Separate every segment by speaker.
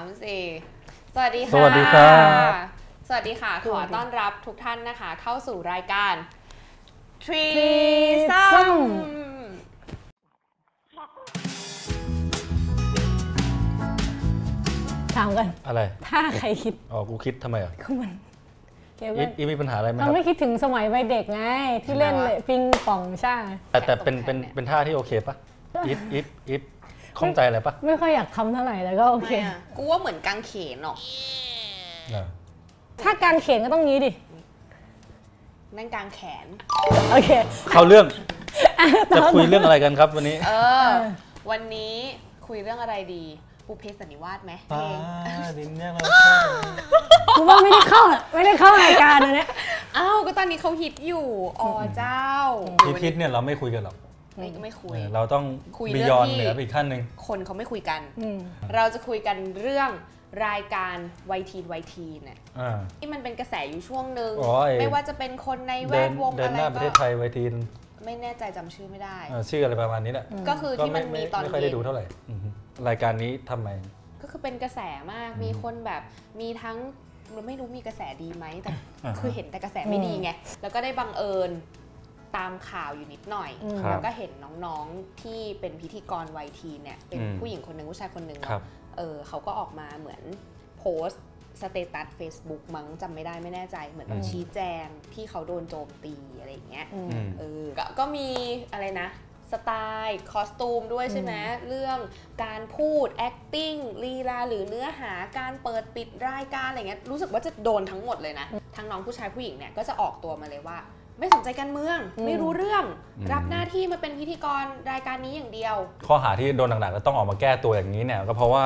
Speaker 1: ามสี่สวัสดีค่ะ
Speaker 2: สวัสดีครับ
Speaker 1: สวัสดีค่ะ ขอต้อนรับทุกท่านนะคะ เข้าสู่รายการทรีซั
Speaker 3: Threesome
Speaker 1: ม
Speaker 3: ถามกัน
Speaker 2: อะไร
Speaker 3: ถ้าใครคิด
Speaker 2: อ๋อ กูคิดทำไมอะ
Speaker 3: ก็มันเกี่ยว
Speaker 2: อี
Speaker 3: กับ
Speaker 2: อีมีปัญหาอะไรไหมค
Speaker 3: เรา
Speaker 2: รับ
Speaker 3: ไม่คิดถึงสมัยวัยเด็กไง ที่เล่นเลยปิงป่องใช่
Speaker 2: แต่แต่เป็นเป็นเป็นท่าที่โอเคปะอีฟอีฟอีฟ ข้องใจอะไรปะ
Speaker 3: ไม่ค่อยอยากทำเท่าไหร่แต่ก็โอ
Speaker 1: ทำ
Speaker 3: เค
Speaker 1: ไมอะกูว่าเหมือนกางเขนหรอก
Speaker 2: เออ
Speaker 3: ถ้าการเขียนก็ต้องงี้ดิ
Speaker 1: นั่นกางแขน
Speaker 3: โอเค
Speaker 2: เข้าเรื่องจะคุยเรื่องอะไรกันครับวันนี้
Speaker 1: เออ วันนี้คุยเรื่องอะไรดีบุพเพสันนิวาสไหมเพลง
Speaker 2: ดินเนี่ยเรา
Speaker 3: กูว่าไม่ได้เข้าไม่ได้เข้ารายการนะเนี่ย
Speaker 1: อ้าวก็ตอนนี้เขาฮิตอยู่อ๋อเจ้า
Speaker 2: ที่คิดเนี่ยเราไม่คุยกันหรอก
Speaker 1: ไม่ไม่คุย
Speaker 2: เออเราต้อง
Speaker 1: คุย
Speaker 2: บี
Speaker 1: เรื่อง
Speaker 2: ยอน
Speaker 1: ที่
Speaker 2: เหนือไปอีกขั้นหนึ่ง
Speaker 1: คนเขาไม่คุยกัน
Speaker 3: อืม
Speaker 1: เราจะคุยกันเรื่องรายการวัยทีนวัยทีนเนี่ย
Speaker 2: อ่า
Speaker 1: ที่มันเป็นกระแสอยู่ช่วงหนึ่ง
Speaker 2: อ๋อไอ้
Speaker 1: ไม่ว่าจะเป็นคนในแว
Speaker 2: เดิน
Speaker 1: ดวง
Speaker 2: เดิ
Speaker 1: อะ
Speaker 2: น
Speaker 1: ไร
Speaker 2: หน้าประเทศ
Speaker 1: ก็
Speaker 2: ไทยไวทีน
Speaker 1: ไม่แน่ใจจำชื่อไม่ได้
Speaker 2: เออชื่ออะไรประมาณนี้แหละ
Speaker 1: ก็คือที่มันมีตอน
Speaker 2: ไม่ค่อยได้
Speaker 1: เย็น
Speaker 2: ดูเท่าไหร่อือฮึรายการนี้ทำไม
Speaker 1: ก็คือเป็นกระแสมาก มีคนแบบมีทั้งไม่รู้มีกระแสดีไหมแต่
Speaker 2: อ่าฮะ
Speaker 1: คือเห็นแต่กระแสไม่ดีไง แล้วก็ได้บังเอิญ ตามข่าวอยู่นิดหน่อย
Speaker 3: อืม
Speaker 2: ครับ
Speaker 1: แล้วก็เห็นน้องๆที่เป็นพิธีกรวัย teen เนี่ยเป็น
Speaker 2: อืม
Speaker 1: ผู้หญิงคนหนึ่งผู้ชายคนหนึ่ง
Speaker 2: ครับ
Speaker 1: เนาะเออเขาก็ออกมาเหมือนโพสต์ status Facebook มั้งจำไม่ได้ไม่แน่ใจเหมือนแบบ
Speaker 2: อืม
Speaker 1: ชี้แจงที่เขาโดนโจมตีอะไรอย่างเงี้ย
Speaker 3: อืม
Speaker 2: อืม
Speaker 1: เออก็ก็มีอะไรนะ สไตล์ costume ด้วยใช่ไหมเรื่องการพูด acting ลีลาหรือเนื้อหาการเปิดปิดรายการอะไรเงี้ยรู้สึกว่าจะโดนทั้งหมดเลยนะ ทั้งน้องผู้ชายผู้หญิงเนี่ยก็จะออกตัวมาเลยว่า ไม่สนใจการเมือง
Speaker 3: อืม
Speaker 1: ไม่รู้เรื่อง
Speaker 2: อืม
Speaker 1: รับหน้าที่มาเป็นพิธีกรรายการนี้อย่างเดียว
Speaker 2: ข้อหาที่โดนหนักๆแล้วต้องออกมาแก้ตัวอย่างนี้เนี่ยก็เพราะว่า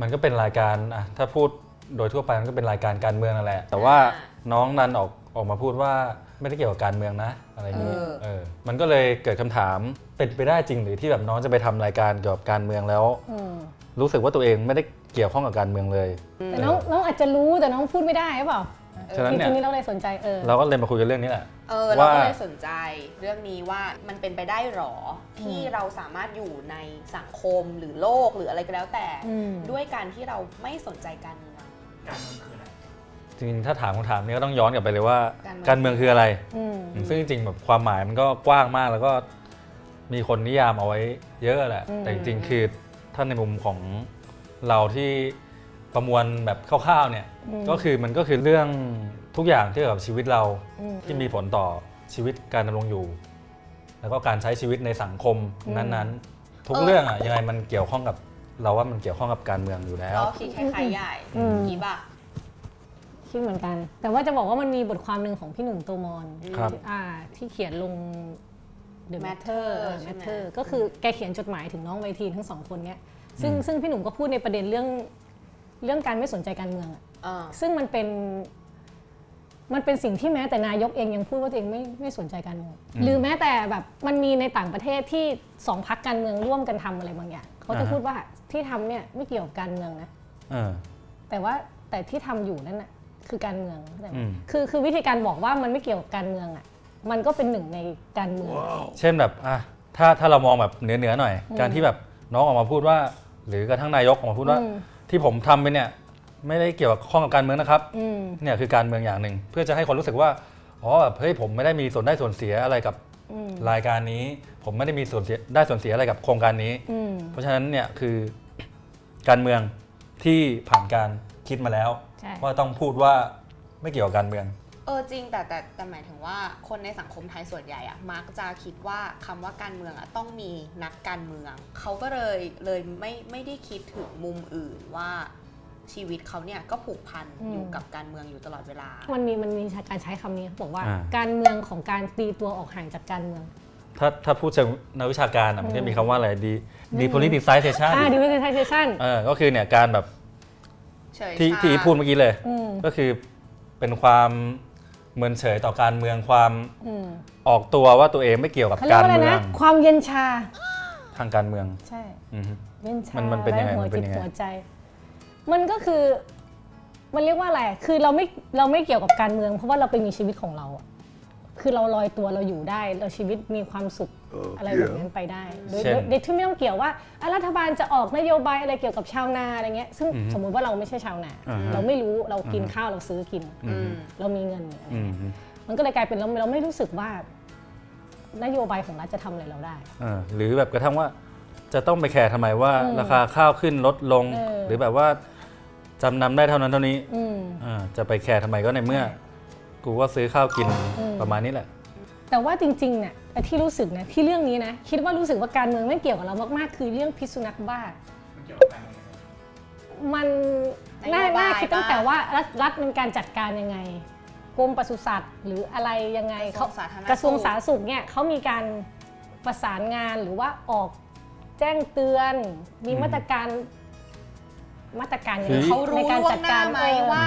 Speaker 2: มันก็เป็นรายการอะถ้าพูดโดยทั่วไปมันก็เป็นรายการการเมืองนั่นแหละ แต่ว่า
Speaker 1: อ่า
Speaker 2: น้องนันออกออกมาพูดว่าไม่ได้เกี่ยวกับการเมืองนะ อะไรอย่างนี้
Speaker 1: เออ
Speaker 2: เออมันก็เลยเกิดคำถามเป็นไปได้จริงหรือที่แบบน้องจะไปทำรายการเกี่ยวกับการเมืองแล้ว
Speaker 3: อืม
Speaker 2: รู้สึกว่าตัวเองไม่ได้เกี่ยวข้องกับการเมืองเลย
Speaker 3: แต่น้องน้องอาจจะรู้แต่น้องพูดไม่ได้หรือเปล่า
Speaker 2: ฉะนั้น
Speaker 3: ที
Speaker 2: เนี่ย
Speaker 3: นี้เราเลยสนใจเออ
Speaker 2: เราก็เลยมาคุยกันเรื่องนี้แหละ
Speaker 1: เออเราก็
Speaker 2: ว่า
Speaker 1: เลยสนใจเรื่องนี้ว่ามันเป็นไปได้หรอที่เราสามารถอยู่ในสังคมหรือโลกหรืออะไรก็แล้วแต่
Speaker 3: อืม
Speaker 1: ด้วยการที่เราไม่สนใจการเมือง
Speaker 2: จริงๆถ้าถามคำถามนี้ก็ต้องย้อนกลับไปเลยว่า
Speaker 1: การ
Speaker 2: การ
Speaker 1: เมื
Speaker 2: เมื
Speaker 1: อ
Speaker 2: องงคืออะไร
Speaker 3: อืม
Speaker 2: ซึ่งจริงๆแบบความหมายมันก็กว้างมากแล้วก็มีคนนิยามเอาไว้เยอะแหละ
Speaker 3: อืม
Speaker 2: แต่จริงๆคือถ้าในมุมของเราที่ ประมวลแบบคร่าวๆเนี่ยก็คือมันก็คือเรื่องทุกอย่างที่เกี่ยวกับชีวิตเรา
Speaker 3: อืม
Speaker 2: ที่มีผลต่อชีวิตการดำรงอยู่ แล้วก็การใช้ชีวิตในสังคมนั้นๆ ทุกเรื่องอะยังไงมันเกี่ยวข้องกับเราว่ามันเกี่ยวข้องกับการเมืองอยู่แล้ว
Speaker 1: ก็คิดคล้ายๆใหญ่
Speaker 3: อืม
Speaker 1: กี่ป่ะ
Speaker 3: คิดเหมือนกัน แต่ว่าจะบอกว่ามันมีบทความหนึ่งของพี่หนุ่มโตมอน
Speaker 2: ครับ
Speaker 3: ที่อ่าที่เขียนลง The
Speaker 1: Matter
Speaker 3: Matter เออ
Speaker 1: ใช่ไหม
Speaker 3: Matter ก็คือแกเขียนจดหมายถึงน้องไวทีนทั้งสองคนเนี้ยซึ่งซึ่งพี่หนุ่มก็พูดในประเด็นเรื่อง เรื่องการไม่สนใจการเมืองอะ
Speaker 1: อ่า
Speaker 3: ซึ่งมันเป็นมันเป็นสิ่งที่แม้แต่นายกเองยังพูดว่าตัวเองไม่ไม่สนใจการเมืองหรือแม้แต่แบบมันมีในต่างประเทศที่สองพักการเมืองร่วมกันทำอะไรบางอย่างเขาจะ
Speaker 2: อ่าฮะ
Speaker 3: พูดว่าที่ทำเนี่ยไม่เกี่ยวกับการเมืองนะ
Speaker 2: เออ
Speaker 3: แต่ว่าแต่ที่ทำอยู่นั่นน่ะคือการเมืองเข้าใจไหม
Speaker 2: อืม
Speaker 3: คือคือวิธีการบอกว่ามันไม่เกี่ยวกับการเมืองอะมันก็เป็นหนึ่งในการเมือง
Speaker 2: เช่นแบบอะถ้าถ้าเรามองแบบเหนือเหนือๆหน่อย การที่แบบน้องออกมาพูดว่า หรือกระทั่งนายกออกมาพูดว่า
Speaker 3: อืม
Speaker 2: ที่ผมทำไปเนี่ยไม่ได้เกี่ยวกับข้องกับการเมืองนะครับ
Speaker 3: อืม
Speaker 2: เนี่ยคือการเมืองอย่างหนึ่ง เพื่อจะให้คนรู้สึกว่าอ๋อแบบเฮ้ยผมไม่ได้มีส่วนได้ส่วนเสียอะไรกับ
Speaker 3: อืม
Speaker 2: รายการนี้ ผมไม่ได้มีส่วนเสียได้ส่วนเสียอะไรกับโครงการนี้
Speaker 3: อืม
Speaker 2: เพราะฉะนั้นเนี่ยคือการเมืองที่ผ่านการคิดมาแล้ว
Speaker 3: ใช่
Speaker 2: ว่าต้องพูดว่าไม่เกี่ยวกับการเมือง
Speaker 1: เออจริงแต่แต่แต่หมายถึงว่าคนในสังคมไทยส่วนใหญ่อะมักจะคิดว่าคำว่าการเมืองอะต้องมีนักการเมือง เขาก็เลยเลยไม่ไม่ได้คิดถึงมุมอื่นว่าชีวิตเขาเนี่ยก็ผูกพัน
Speaker 3: อืม
Speaker 1: อยู่กับการเมืองอยู่ตลอดเวลา
Speaker 3: มันมีมันมีการใช้คำนี้บอกว่า
Speaker 2: อ่า
Speaker 3: การเมืองของการตีตัวออกห่างจากการเมือง
Speaker 2: ถ้าถ้าพูดเชิงนักวิชาการอะมันจะมีคำว่าอะไรดี depoliticization
Speaker 3: อ่า democratization
Speaker 2: เออก็คือเนี่ยการแบบ
Speaker 1: เฉย
Speaker 2: ที่
Speaker 1: ชา
Speaker 2: ที่พูดเมื่อกี้เลย
Speaker 3: อืม
Speaker 2: ก็คือเป็นความ เหมือนเฉยต่อการเมืองความ
Speaker 3: อืม
Speaker 2: ออกตัวว่าตัวเองไม่เกี่ยวกับ
Speaker 3: เขาเรีย
Speaker 2: กากร
Speaker 3: ว่าอะไร
Speaker 2: เมือ
Speaker 3: นะ
Speaker 2: ง
Speaker 3: ความเย็นชา
Speaker 2: ทางการเมือง
Speaker 3: ใช่
Speaker 2: อือฮึ
Speaker 3: เย็นชา
Speaker 2: มันมันเป็นยังไง
Speaker 3: ไร้หัว
Speaker 2: มันเป็น
Speaker 3: จิต
Speaker 2: ยังไง
Speaker 3: หัวใจ มันก็คือมันเรียกว่าอะไรคือเราไม่เราไม่เกี่ยวกับการเมือง เพราะว่าเราไปมีชีวิตของเราอะคือเราลอยตัวเราอยู่ได้ เราชีวิตมีความสุข
Speaker 4: เออ
Speaker 3: อะไรแบบนั้นไปได้โดย
Speaker 2: เช่น
Speaker 3: โดยโดยที่ไม่ต้องเกี่ยวว่าอะรัฐบาลจะออกนโยบายอะไรเกี่ยวกับชาวนาอะไรเงี้ยซึ่งสมมุติว่าเราไม่ใช่ชาวนา
Speaker 2: อ่าฮะ
Speaker 3: เราไม่รู้เรากินข้าวเราซื้อกิน
Speaker 1: อืม
Speaker 3: เรามีเงินอะไร
Speaker 2: อื
Speaker 3: เงี้ย
Speaker 2: ม
Speaker 3: มันก็เลยกลายเป็นเราเราไม่รู้สึกว่านโยบายของรัฐจะทำอะไรเราได้
Speaker 2: อ่าหรือแบบกระทั่งว่าจะต้องไปแคร์ทำไมว่า
Speaker 3: อืม
Speaker 2: ราคาข้าวขึ้นลดลง
Speaker 3: เออ
Speaker 2: หรือแบบว่าจำนำได้เท่านั้นเท่านี้
Speaker 3: อืม
Speaker 2: อ่าจะไปแคร์ทำไมก็ในเมื่อ กูก็ซื้อข้าวกิน
Speaker 3: อืม
Speaker 2: ประมาณนี้แหละ
Speaker 3: แต่ว่าจริงๆเนี่ย ไอ้ที่รู้สึกนะที่เรื่องนี้นะคิดว่ารู้สึกว่าการเมืองไม่เกี่ยวกับเรามากๆ คือเรื่องพิษสุนัขบ้า มันน่าน
Speaker 1: โยบาย
Speaker 3: น่าคิดตั้ง
Speaker 1: บ้าง
Speaker 3: แต่ว่ารัฐรัฐมันการจัดการยังไงกรมปศุสัตว์ หรืออะไรยังไง
Speaker 1: กระทรวงสาธารณสุข
Speaker 3: กระทรวงสาธารณสุขเนี่ยเขามีการประสานงานหรือว่าออกแจ้งเตือน มีมาตรการมาตรการยังไง
Speaker 2: คือ
Speaker 1: เขารู้
Speaker 3: ในการ
Speaker 1: ล่ว
Speaker 3: จั
Speaker 1: ง
Speaker 3: ด
Speaker 1: หน้า
Speaker 3: การ
Speaker 1: ไหม
Speaker 3: เออ
Speaker 1: ว่า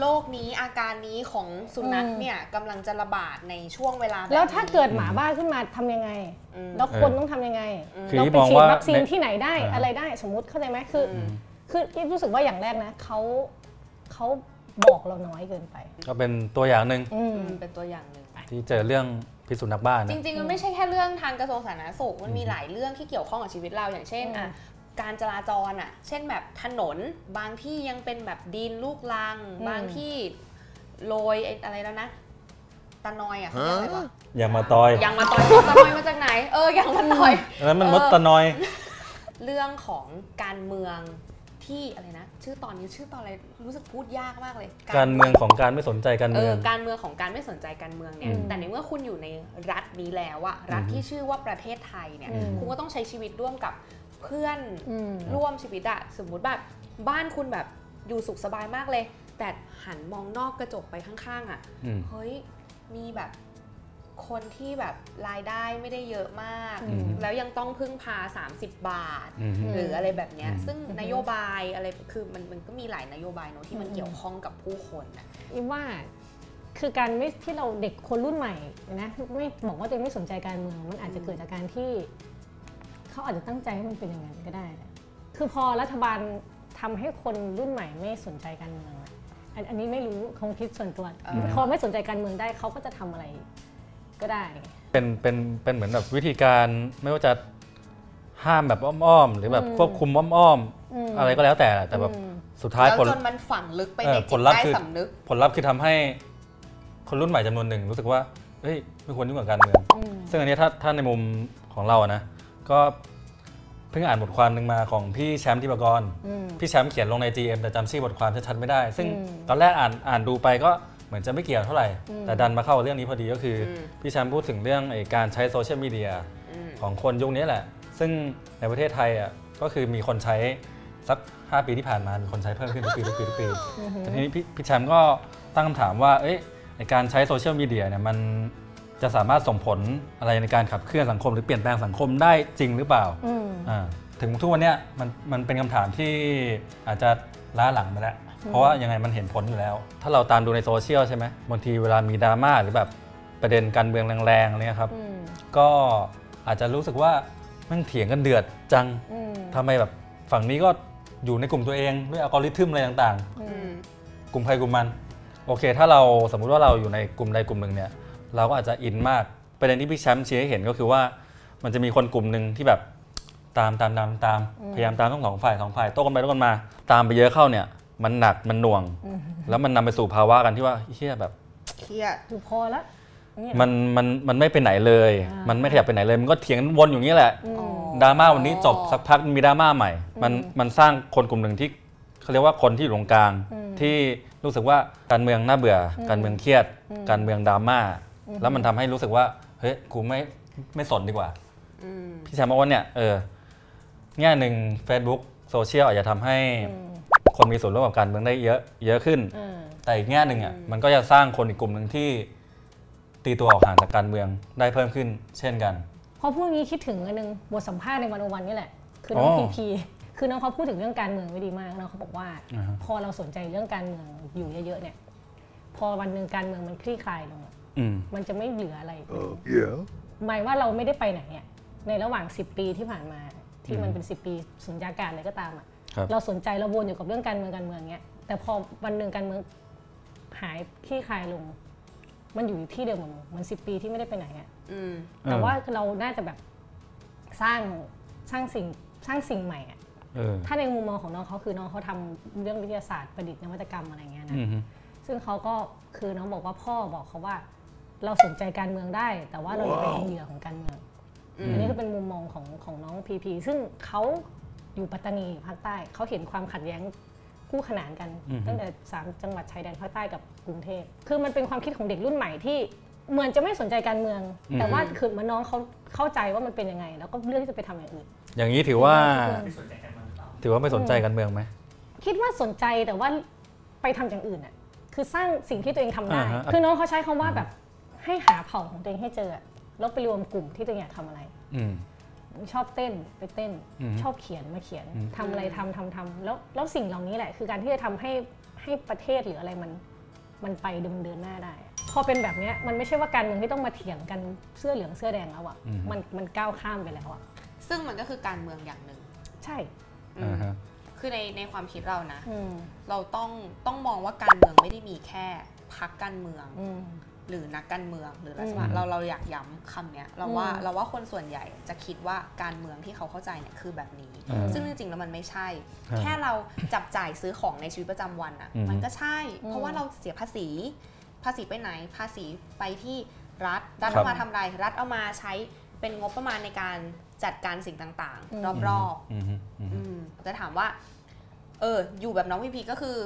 Speaker 1: โรคนี้อาการนี้ของสุนัข
Speaker 3: อืม
Speaker 1: เนี่ยกำลังจะระบาดในช่วงเวลาบบ
Speaker 3: แล้วถ้า
Speaker 1: นี้
Speaker 3: เกิดหมาบ้าขึ้นมาทำยังไง
Speaker 1: อืม
Speaker 3: แล้วคนต้องทำยังไง
Speaker 2: คือ
Speaker 3: เรา
Speaker 2: ที่
Speaker 3: ไป
Speaker 2: มอง
Speaker 3: ฉีด
Speaker 2: ว่า
Speaker 3: วัคซีน
Speaker 2: ใน
Speaker 3: ที่ไหนได้
Speaker 2: อ่า
Speaker 3: อะไรได้สมมุติเข้าใจไหมคืออ
Speaker 1: ม
Speaker 3: คือกิ๊บรู้สึกว่าอย่างแรกนะเขาเขาบอกเราน้อยเกินไป
Speaker 2: ก็เป็นตัวอย่างหนึ่ง
Speaker 3: อืม
Speaker 1: อืมเป็นตัวอย่างหนึ่ง
Speaker 2: ที่เจอเรื่องพิษสุนัขบ้า
Speaker 1: จ
Speaker 2: นะ
Speaker 1: ริงๆมันไม่ใช่แค่เรื่องทางกระทรวงสาธารณสุข มันมีหลายเรื่องที่เกี่ยวข้องกับชีวิตเราอย่างเช่น
Speaker 3: อืม
Speaker 1: อะ การจราจรอะเช่นแบบถนนบางที่ยังเป็นแบบดินลูกลัง บางที่โรยไอ้อะไรแล้วนะตะนอยอะเขาเรียกอะไรวะ
Speaker 2: อย่ามาตอย
Speaker 1: ยางมาตอยตะนอยมาจากไหน เออยางมาตอย
Speaker 2: อันนั้นมันมดตะนอย
Speaker 1: เรื่องของการเมืองที่อะไรนะ ชื่อตอนนี้ชื่อตอนอะไรรู้สึกพูดยากมากเลย
Speaker 2: การเมืองของการไม่สนใจการ
Speaker 1: เอ
Speaker 2: เมือ
Speaker 1: องการเมืองของการไม่สนใจการเมืองเนี่ย
Speaker 2: อืม
Speaker 1: แต่ในเมื่อคุณอยู่ในรัฐนี้แล้วอะรัฐ
Speaker 2: อือฮึ
Speaker 1: ที่ชื่อว่าประเทศไทยเนี่ย
Speaker 3: อืม
Speaker 1: คุณก็ต้องใช้ชีวิตร่วมกับ เพื่อน
Speaker 3: อืม
Speaker 1: ร่วมชีวิตอะสมมุติแบบบ้านคุณแบบอยู่สุขสบายมากเลย แต่หันมองนอกกระจกไปข้างๆอะ
Speaker 2: อืม
Speaker 1: เฮ้ยมีแบบคนที่แบบรายได้ไม่ได้เยอะมาก
Speaker 2: อืม
Speaker 1: แล้วยังต้องพึ่งพา 30 บาท
Speaker 2: อืม
Speaker 1: หรืออะไรแบบเนี้ย
Speaker 2: อืม
Speaker 1: ซึ่งนโยบายอะไรคือมันมันก็มีหลายนโยบายเนอะที่มันเกี่ยวข้องกับผู้คนอะ
Speaker 3: อีฟว่าคือการไม่ที่เราเด็กคนรุ่นใหม่นะไม่บอกว่าตัวเองไม่สนใจการเมือง มันอาจจะเกิดจากการที่ เขาอาจจะตั้งใจให้มันเป็นอย่างนั้นก็ได้นะคือพอรัฐบาลทำให้คนรุ่นใหม่ไม่สนใจการเมืองอะอันอันนี้ไม่รู้คงคิดส่วนตัว
Speaker 1: อ่า
Speaker 3: พอไม่สนใจการเมืองได้เขาก็จะทำอะไรก็ได้
Speaker 2: เป็นเป็นเป็นเหมือนแบบวิธีการไม่ว่าจะห้ามแบบอ้อมๆ หรือแบบ
Speaker 3: อืม
Speaker 2: ควบคุมอ้อม
Speaker 3: อืม
Speaker 2: ๆ อะไรก็แล้วแต่แต่แบบ
Speaker 3: อืม
Speaker 2: สุดท้าย
Speaker 1: แล้ว
Speaker 2: ผล
Speaker 1: จนมันฝังลึกไป
Speaker 2: เออ
Speaker 1: ใน
Speaker 2: ผ
Speaker 1: จิ
Speaker 2: ล
Speaker 1: ต
Speaker 2: ลัพธ์
Speaker 1: ใต้
Speaker 2: คือ
Speaker 1: สำนึก
Speaker 2: ผลลัพธ์คือทำให้คนรุ่นใหม่จำนวนหนึ่งรู้สึกว่าเฮ้ยไม่ควรยุ่งกับการเมือง
Speaker 3: อืม
Speaker 2: ซึ่งอันนี้ถ้าถ้าในมุมของเราอะนะ ก็เพิ่งอ่านบทความหนึ่งมาของพี่แชมป์ทิปกร
Speaker 3: อืม
Speaker 2: พี่แชมป์เขียนลงใน GM แต่จำชื่อบทความชัดๆไม่ได้ ซึ่ง
Speaker 3: อืม
Speaker 2: ตอนแรกอ่านอ่านดูไปก็เหมือนจะไม่เกี่ยวเท่าไหร่
Speaker 3: อืม
Speaker 2: แต่ดันมาเข้าเรื่องนี้พอดีก็คืออ
Speaker 1: ม
Speaker 2: พี่แชมป์พูดถึงเรื่องไอ้การใช้โซเชียลมีเดีย
Speaker 1: อืม
Speaker 2: ของคนยุคนี้แหละ ซึ่งในประเทศไทยอะก็คือมีคนใช้สัก 5 ปีที่ผ่านมามีคนใช้เพิ่มขึ้นทุกปีทุกปีทุกปี
Speaker 3: อือหือ
Speaker 2: แต่ทีนี้พี่พี่แชมป์ก็ตั้งคำถามว่าเอ้ยในการใช้โซเชียลมีเดียเนี่ยมัน จะสามารถส่งผลอะไรในการขับเคลื่อนสังคม หรือเปลี่ยนแปลงสังคมได้จริงหรือเปล่า
Speaker 3: อืม
Speaker 2: อ่าถึงทุกวันเนี้ยมันมันเป็นคำถามที่อาจจะล้าหลังไปแล้ว เพราะว่ายังไงมันเห็นผลอยู่แล้ว ถ้าเราตามดูในโซเชียลใช่ไหมบางทีเวลามีดราม่าหรือแบบประเด็นการเมืองแรงๆเนี่ยครับ
Speaker 3: อืม
Speaker 2: ก็อาจจะรู้สึกว่ามันเถียงกันเดือดจัง
Speaker 3: อืม
Speaker 2: ทำไมแบบฝั่งนี้ก็อยู่ในกลุ่มตัวเองด้วยอัลกอริทึมอะไรต่าง
Speaker 3: อื
Speaker 1: อื
Speaker 3: ม
Speaker 1: ม
Speaker 2: ๆกลุ่มใครกลุ่มมัน โอเค ถ้าเราสมมุติว่าเราอยู่ในกลุ่มใดกลุ่มหนึ่งเนี่ย เราก็อาจจะอินมากประเด็นที่พี่แชมป์ชี้ให้เห็นก็คือว่า มันจะมีคนกลุ่มหนึ่งที่แบบตามตามตามตามพยายามตามทั้งสองฝ่ายสองฝ่ายโต้กันไปโต้กันมา ตามไปเยอะเข้าเนี่ย มันหนักมันหน่วง แล้วมันนำไปสู่ภาวะกันที่ว่าเฮียแบบ
Speaker 1: เครียด
Speaker 3: คือพอละเนี่ย
Speaker 2: มันมันมันไม่ไปไหนเลย
Speaker 3: อ่ามั
Speaker 2: มันไม่ขยับไปไหนเลย มันก็เถียงกันวนอยู่อย่างนี้แหละ
Speaker 3: อืม
Speaker 1: อ๋อ
Speaker 2: ดราม่าวันนี้จบสักพักมีดราม่าใหม่ มัน
Speaker 3: อืม
Speaker 2: มันสร้างคนกลุ่มหนึ่งที่เขาเรียกว่าคนที่อยู่ตรงกลาง
Speaker 3: อืม
Speaker 2: ที่รู้สึกว่าการเมืองน่าเบื่ออ
Speaker 3: ม
Speaker 2: การเมืองเครียด
Speaker 3: อืม
Speaker 2: การเมืองดราม่า
Speaker 3: อืม
Speaker 2: แล้วมันทำให้รู้สึกว่าเฮ้ยกูไม่ไม่สนดีกว่า
Speaker 1: อืม
Speaker 2: พี่แชมป์บอกว่าเนี่ยเออแง่หนึ่ง Facebook โซเชียลอาจจะทำให้
Speaker 3: อืม
Speaker 2: คนมีส่วนร่วมกับการเมืองได้เยอะเยอะขึ้น
Speaker 3: อ่า
Speaker 2: แต่อีกแง่หนึ่งอะ
Speaker 1: อืม
Speaker 2: มันก็จะสร้างคนอีกกลุ่มหนึ่งที่ตีตัวออกห่างจากการเมืองได้เพิ่มขึ้น เช่นกัน
Speaker 3: พอพูดงี้คิดถึงอันนึงบทสัมภาษณ์ในวันวันนี่แหละ คือน้อง
Speaker 2: อ๋อ
Speaker 3: พีพีคือน้องเขาพูดถึงเรื่องการเมืองไว้ดีมากน้องเขาบอกว่า
Speaker 2: อ่าฮะ
Speaker 3: พอเราสนใจเรื่องการเมืองอยู่เยอะๆเนี่ย พอวันหนึ่งการเมืองมันคลี่คลายลงอะ
Speaker 2: อื ม
Speaker 3: มันจะไม่เหลืออะไร
Speaker 4: Uh, yeah.
Speaker 3: หมายว่าเราไม่ได้ไปไหนอะในระหว่าง 10 ปีที่ผ่านมาที่มันเป็น 10 ปีสุญญากาศอะไรก็ตามอะ
Speaker 2: ครับ
Speaker 3: เราสนใจเราวนอยู่กับเรื่องการเมืองการเมืองเนี้ยแต่พอวันหนึ่งการเมืองหายคลี่คลายลง มันอยู่ที่เดิมเหมือนเหมือนสิปีที่ไม่ได้ไปไหนอะ
Speaker 1: อืม
Speaker 3: แต่ว่าเราน่าจะแบบสร้างสร้างสิ่งสร้างสิ่งใหม่อะ
Speaker 2: เออ
Speaker 3: ถ้าในมุมมองของน้องเขาคือน้องเขาทำเรื่องวิทยาศาสตร์ประดิษฐ์นวัตกรรมอะไรเงี้ยนะ
Speaker 2: อืมฮึ
Speaker 3: ซึ่งเขาก็คือน้องบอกว่าพ่อบอกเขาว่า เราสนใจการเมืองได้ แต่ว่าเราอย่าเป็นเหยื่อของการเมือง
Speaker 1: อืม
Speaker 3: อันนี้ก็เป็นมุมมองของของน้องพีพีซึ่งเขาอยู่ปัตตานีภาคใต้เขาเห็นความขัดแย้งคู่ขนานกัน ตั้งแต่สามจังหวัดชายแดนภาคใต้กับกรุงเทพคือมันเป็นความคิดของเด็กรุ่นใหม่ที่เหมือนจะไม่สนใจการเมือง แต่ว่าคือเหมันน้องเขาเข้าใจว่ามันเป็นยังไง แล้วก็เลือกที่จะไปทำอย่างอื่น
Speaker 2: อย่างนี้ถือว่า
Speaker 4: ไม่สนใจกันมันหรือเปล่า
Speaker 2: ถือว่าไม่สนใจการเมืองไหม
Speaker 3: คิดว่าสนใจแต่ว่าไปทำอย่างอื่นอะคือสร้างสิ่งที่ตัวเองทำได้
Speaker 2: อ่าฮะ
Speaker 3: คือน้องเขาใช้คำว่าแบบ ให้หาเผ่าของตัวเองให้เจออะแล้วไปรวมกลุ่มที่ตัวเองอยากทำอะไร
Speaker 2: อืม
Speaker 3: ชอบเต้นไปเต้น
Speaker 2: อืม
Speaker 3: ชอบเขียนมาเขียน
Speaker 2: อืม
Speaker 3: ทำอะไรทำทำทำแล้วแล้วสิ่งเหล่านี้แหละ คือการที่จะทำให้ให้ประเทศหรืออะไรมันมันไปดำเดินหน้าได้อะพอเป็นแบบเนี้ยมันไม่ใช่ว่าการเมืองที่ต้องมาเถียงกันเสื้อเหลืองเสื้อแดงแล้วอะมันมันก้าวข้ามไปแล้วอะ
Speaker 1: ซึ่งมันก็คือการเมืองอย่างหนึ่ง
Speaker 3: ใช่
Speaker 1: อืม
Speaker 2: อ่าฮะ
Speaker 1: คือในในความคิดเรานะ
Speaker 3: อืม
Speaker 1: เราต้องต้องมองว่าการเมืองไม่ได้มีแค่พักการเมือง
Speaker 3: อืม
Speaker 1: หรือนักการเมืองหรือรัฐ
Speaker 3: อืม
Speaker 1: บาลเราเราอยากย้ำคำเนี้ยเราว่า
Speaker 3: อืม
Speaker 1: เราว่าคนส่วนใหญ่จะคิดว่าการเมืองที่เขาเข้าใจเนี่ยคือแบบนี้
Speaker 2: อืม
Speaker 1: ซึ่งจริงๆแล้วมันไม่ใช่
Speaker 2: ครับ
Speaker 1: แค่เราจับจ่ายซื้อของในชีวิตประจำวันอะ่ะ
Speaker 2: อืม
Speaker 1: มันก็ใช่
Speaker 3: อืม
Speaker 1: เพราะว่าเราเสียภาษี ภาษีไปไหน ภาษีไปที่รัฐรัฐ
Speaker 2: ครับ
Speaker 1: เอามาทำอะไรรัฐเอามาใช้เป็นงบประมาณในการจัดการสิ่งต่างๆ รอบๆ
Speaker 2: อืมฮึอืมฮึ
Speaker 1: อืมจะถามว่า เอออยู่แบบน้องพีพีก็คือ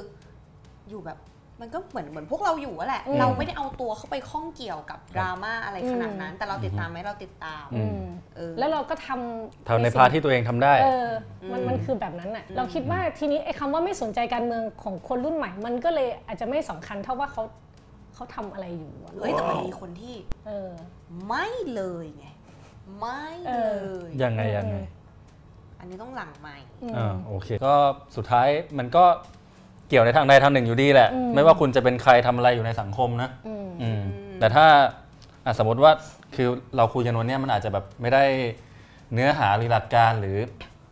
Speaker 1: อยู่แบบ มันก็เหมือนเหมือนพวกเราอยู่อะแหละ
Speaker 3: อืม
Speaker 1: เราไม่ได้เอาตัวเข้าไปข้องเกี่ยวกับดราม่าอะไรขนาดนั้น
Speaker 3: อืม
Speaker 1: แต่เราติดตามไหมเราติดตาม
Speaker 2: อื
Speaker 3: อืม
Speaker 1: เออ
Speaker 3: แล้วเราก็ทำ
Speaker 2: ทำในพาร์ทที่ตัวเองทำได้
Speaker 3: เออมัน
Speaker 1: อืม
Speaker 3: มันคือแบบนั้นอะ
Speaker 1: อืม
Speaker 3: เราคิดว่าทีนี้ไอ้คำว่าไม่สนใจการเมืองของคนรุ่นใหม่ มันก็เลยอาจจะไม่สำคัญเท่าว่าเขาเขาทำอะไรอยู่อะ
Speaker 1: เอ้ยแต่มันมีคนที่
Speaker 3: เออ
Speaker 1: ไม่เลยไงไม่
Speaker 3: เอ
Speaker 1: เล
Speaker 3: อ
Speaker 1: ย
Speaker 2: ยังไงยังไง
Speaker 1: อันนี้ต้องหลังใหม่
Speaker 3: อืม
Speaker 2: อ่าโอเค ก็สุดท้ายมันก็ เกี่ยวในทางใดทางหนึ่งอยู่ดีแหละ
Speaker 3: อืม
Speaker 2: ไม่ว่าคุณจะเป็นใครทำอะไรอยู่ในสังคมนะ
Speaker 3: อืม
Speaker 2: อืม
Speaker 1: อืม
Speaker 2: แต่ถ้าอะสมมติว่าคือเราคุยกันวันเนี้ยมันอาจจะแบบไม่ได้เนื้อหาหรือหลักการหรือ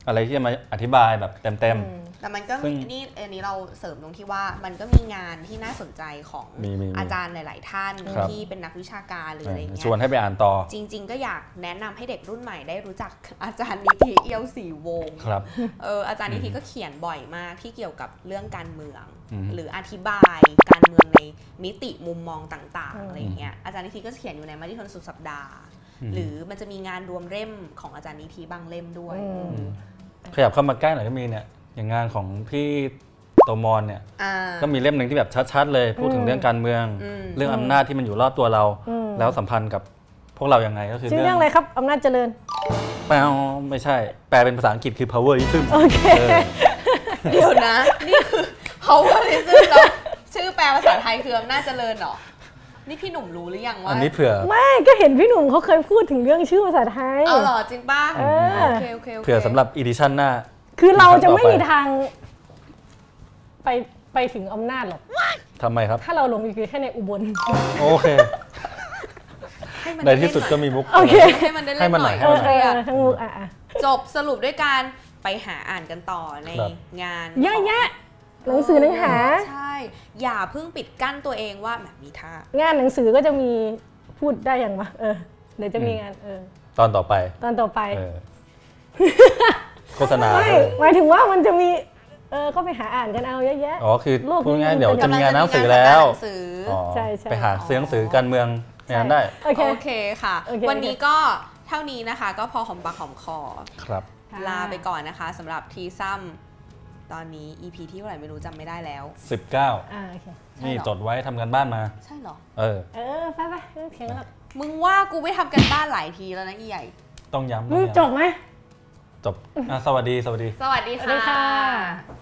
Speaker 2: อะไรที่จะมาอธิบายแบบเต็ม
Speaker 3: อืม
Speaker 1: แต่มันก็
Speaker 2: ซึ่
Speaker 1: มี
Speaker 2: ง
Speaker 1: นี่อันนี้เราเสริมตรงที่ว่ามันก็มีงานที่น่าสนใจของ
Speaker 2: มีมีมี
Speaker 1: อาจารย์หลาย ๆ ท่าน
Speaker 2: ครับ
Speaker 1: ที่เป็นนักวิชาการหรือ
Speaker 2: ๆ
Speaker 1: อะไรอย่างเงี้
Speaker 2: ชวยนให้ไปอ่านต่อ
Speaker 1: จริง ๆ ก็อยากแนะนำให้เด็กรุ่นใหม่ได้รู้จักอาจารย์นิธิเอียวศรีวงศ์
Speaker 2: ครับ
Speaker 1: เอออาจารย์นิธิก็เขียนบ่อยมากที่เกี่ยวกับเรื่องการเมือง
Speaker 2: อืม
Speaker 1: หรืออธิบายการเมืองในมิติมุมมองต่าง
Speaker 3: อื
Speaker 1: ๆ
Speaker 3: ม
Speaker 1: อะไรอย่างเงี้ยอาจารย์นิธิก็เขียนอยู่ในมติชนสุดสัปดาห์ หรือมันจะมีงานรวมเล่มของอาจารย์นิธิบางเล่มด้วย
Speaker 3: อืม
Speaker 2: อืม ขยับเข้ามาใกล้หน่อยก็มีเนี่ยอย่างงานของพี่โตมอนเนี่ย
Speaker 1: อ่า
Speaker 2: ก็มีเล่มหนึ่งที่แบบชัดๆ เลยพูดถึงเรื่องการเมือง
Speaker 1: อืม
Speaker 2: เรื่องอำนาจที่มันอยู่รอบตัวเรา
Speaker 3: อืม
Speaker 2: แล้วสัมพันธ์กับพวกเรายังไงก็คือ
Speaker 3: ชื่อเรื่องอะไรครับอำนาจเจริญ
Speaker 2: แปลไม่ใช่ แปลเป็นภาษาอังกฤษคือ powerism
Speaker 3: โอเค
Speaker 2: เออ
Speaker 1: เดี๋ยวนะ นี่คือ powerism แล้วชื่อแปลภาษาไทยคืออำนาจเจริญเหรอ นี่พี่หนุ่มรู้หรือยังว่า
Speaker 2: อันนี้เผื่อ
Speaker 3: ไม่ก็เห็นพี่หนุ่มเขาเคยพูดถึงเรื่องชื่อภาษาไทย
Speaker 1: เอาเหรอจริงป่ะ
Speaker 3: เออ
Speaker 1: โอเคโอเคโอเค
Speaker 2: เผื่อสำหรับอีดิชั่นหน้า
Speaker 3: คือเราจะไม่
Speaker 2: ต่อไป
Speaker 3: มีทาง ไปไปถึงอำนาจหรอก
Speaker 2: ทำไมครับ
Speaker 3: ถ้าเราลงอยู่แค่ในอุบล
Speaker 2: โอเค
Speaker 1: ให้มัน
Speaker 2: ในที่สุดก็มีมุก
Speaker 3: โอเค
Speaker 1: ให้มันได้
Speaker 2: ให้
Speaker 1: เล่น
Speaker 2: มัน
Speaker 1: ห
Speaker 2: หน่
Speaker 1: น่อ
Speaker 2: อยย
Speaker 3: เออเออเออทั้งมุกอะอะ
Speaker 1: จบสรุปด้วยการไปหาอ่านกันต่อใน
Speaker 2: ครับ
Speaker 1: งาน
Speaker 3: เยอะแยะหนังสือหนังหา
Speaker 1: ใช่ อย่าเพิ่งปิดกั้นตัวเองว่าแบบมีท่า
Speaker 3: งานหนังสือก็จะมีพูดได้ยังวะเออเดี๋ยวจะมีงานเออ
Speaker 2: ตอนต่อไป
Speaker 3: ตอนต่อไป
Speaker 2: เออโฆษณา
Speaker 3: ไม่
Speaker 2: ด้วย
Speaker 3: หมายถึงว่ามันจะมีเออก็ไปหาอ่านกันเอาเยอะแยะ
Speaker 2: อ๋อคือ
Speaker 3: โลกนี้
Speaker 2: พูดง่าย
Speaker 3: มัน
Speaker 2: ๆเดี๋ยว
Speaker 3: เป็น
Speaker 2: จะมีงานหนังสือ
Speaker 1: กำลั
Speaker 2: แล้
Speaker 1: จะ
Speaker 2: ว
Speaker 1: มีงานหนังสืออ
Speaker 2: อ๋อ
Speaker 3: ใช่ใช่
Speaker 2: ไปหาซื้อหนังสือการเมืองในนั้นได้
Speaker 3: โอเค
Speaker 1: โอเคค่ะ
Speaker 3: โอเค
Speaker 1: วันนี้ก็เท่านี้นะคะ ก็พอหอมปากหอมคอ
Speaker 2: ครับ
Speaker 1: ลาไปก่อนนะคะสำหรับทีซัม ตอนนี้ EP ที่เท่าไหร่ไม่รู้จำไม่ได้แล้ว
Speaker 2: 19
Speaker 3: อ่าโอเค
Speaker 1: ใช่
Speaker 2: นี่
Speaker 1: เหรอ
Speaker 2: จดไว้ทำกันบ้านมา
Speaker 1: ใช่เหรอ
Speaker 2: เออ
Speaker 3: เออไปไปไม่ต้องเถียงกันหรอก
Speaker 1: มึงว่ากูไม่ทำกันบ้านหลายทีแล้วนะอีใหญ่
Speaker 2: ต้องย้ำ
Speaker 3: มึ
Speaker 2: ต้อง
Speaker 3: ง
Speaker 2: ย้ำ
Speaker 3: จบไหม
Speaker 2: จบอะสวัสดีสวัสดี
Speaker 1: สวัสดี
Speaker 3: สวัสดี
Speaker 1: ค่ะ
Speaker 3: ค่ะ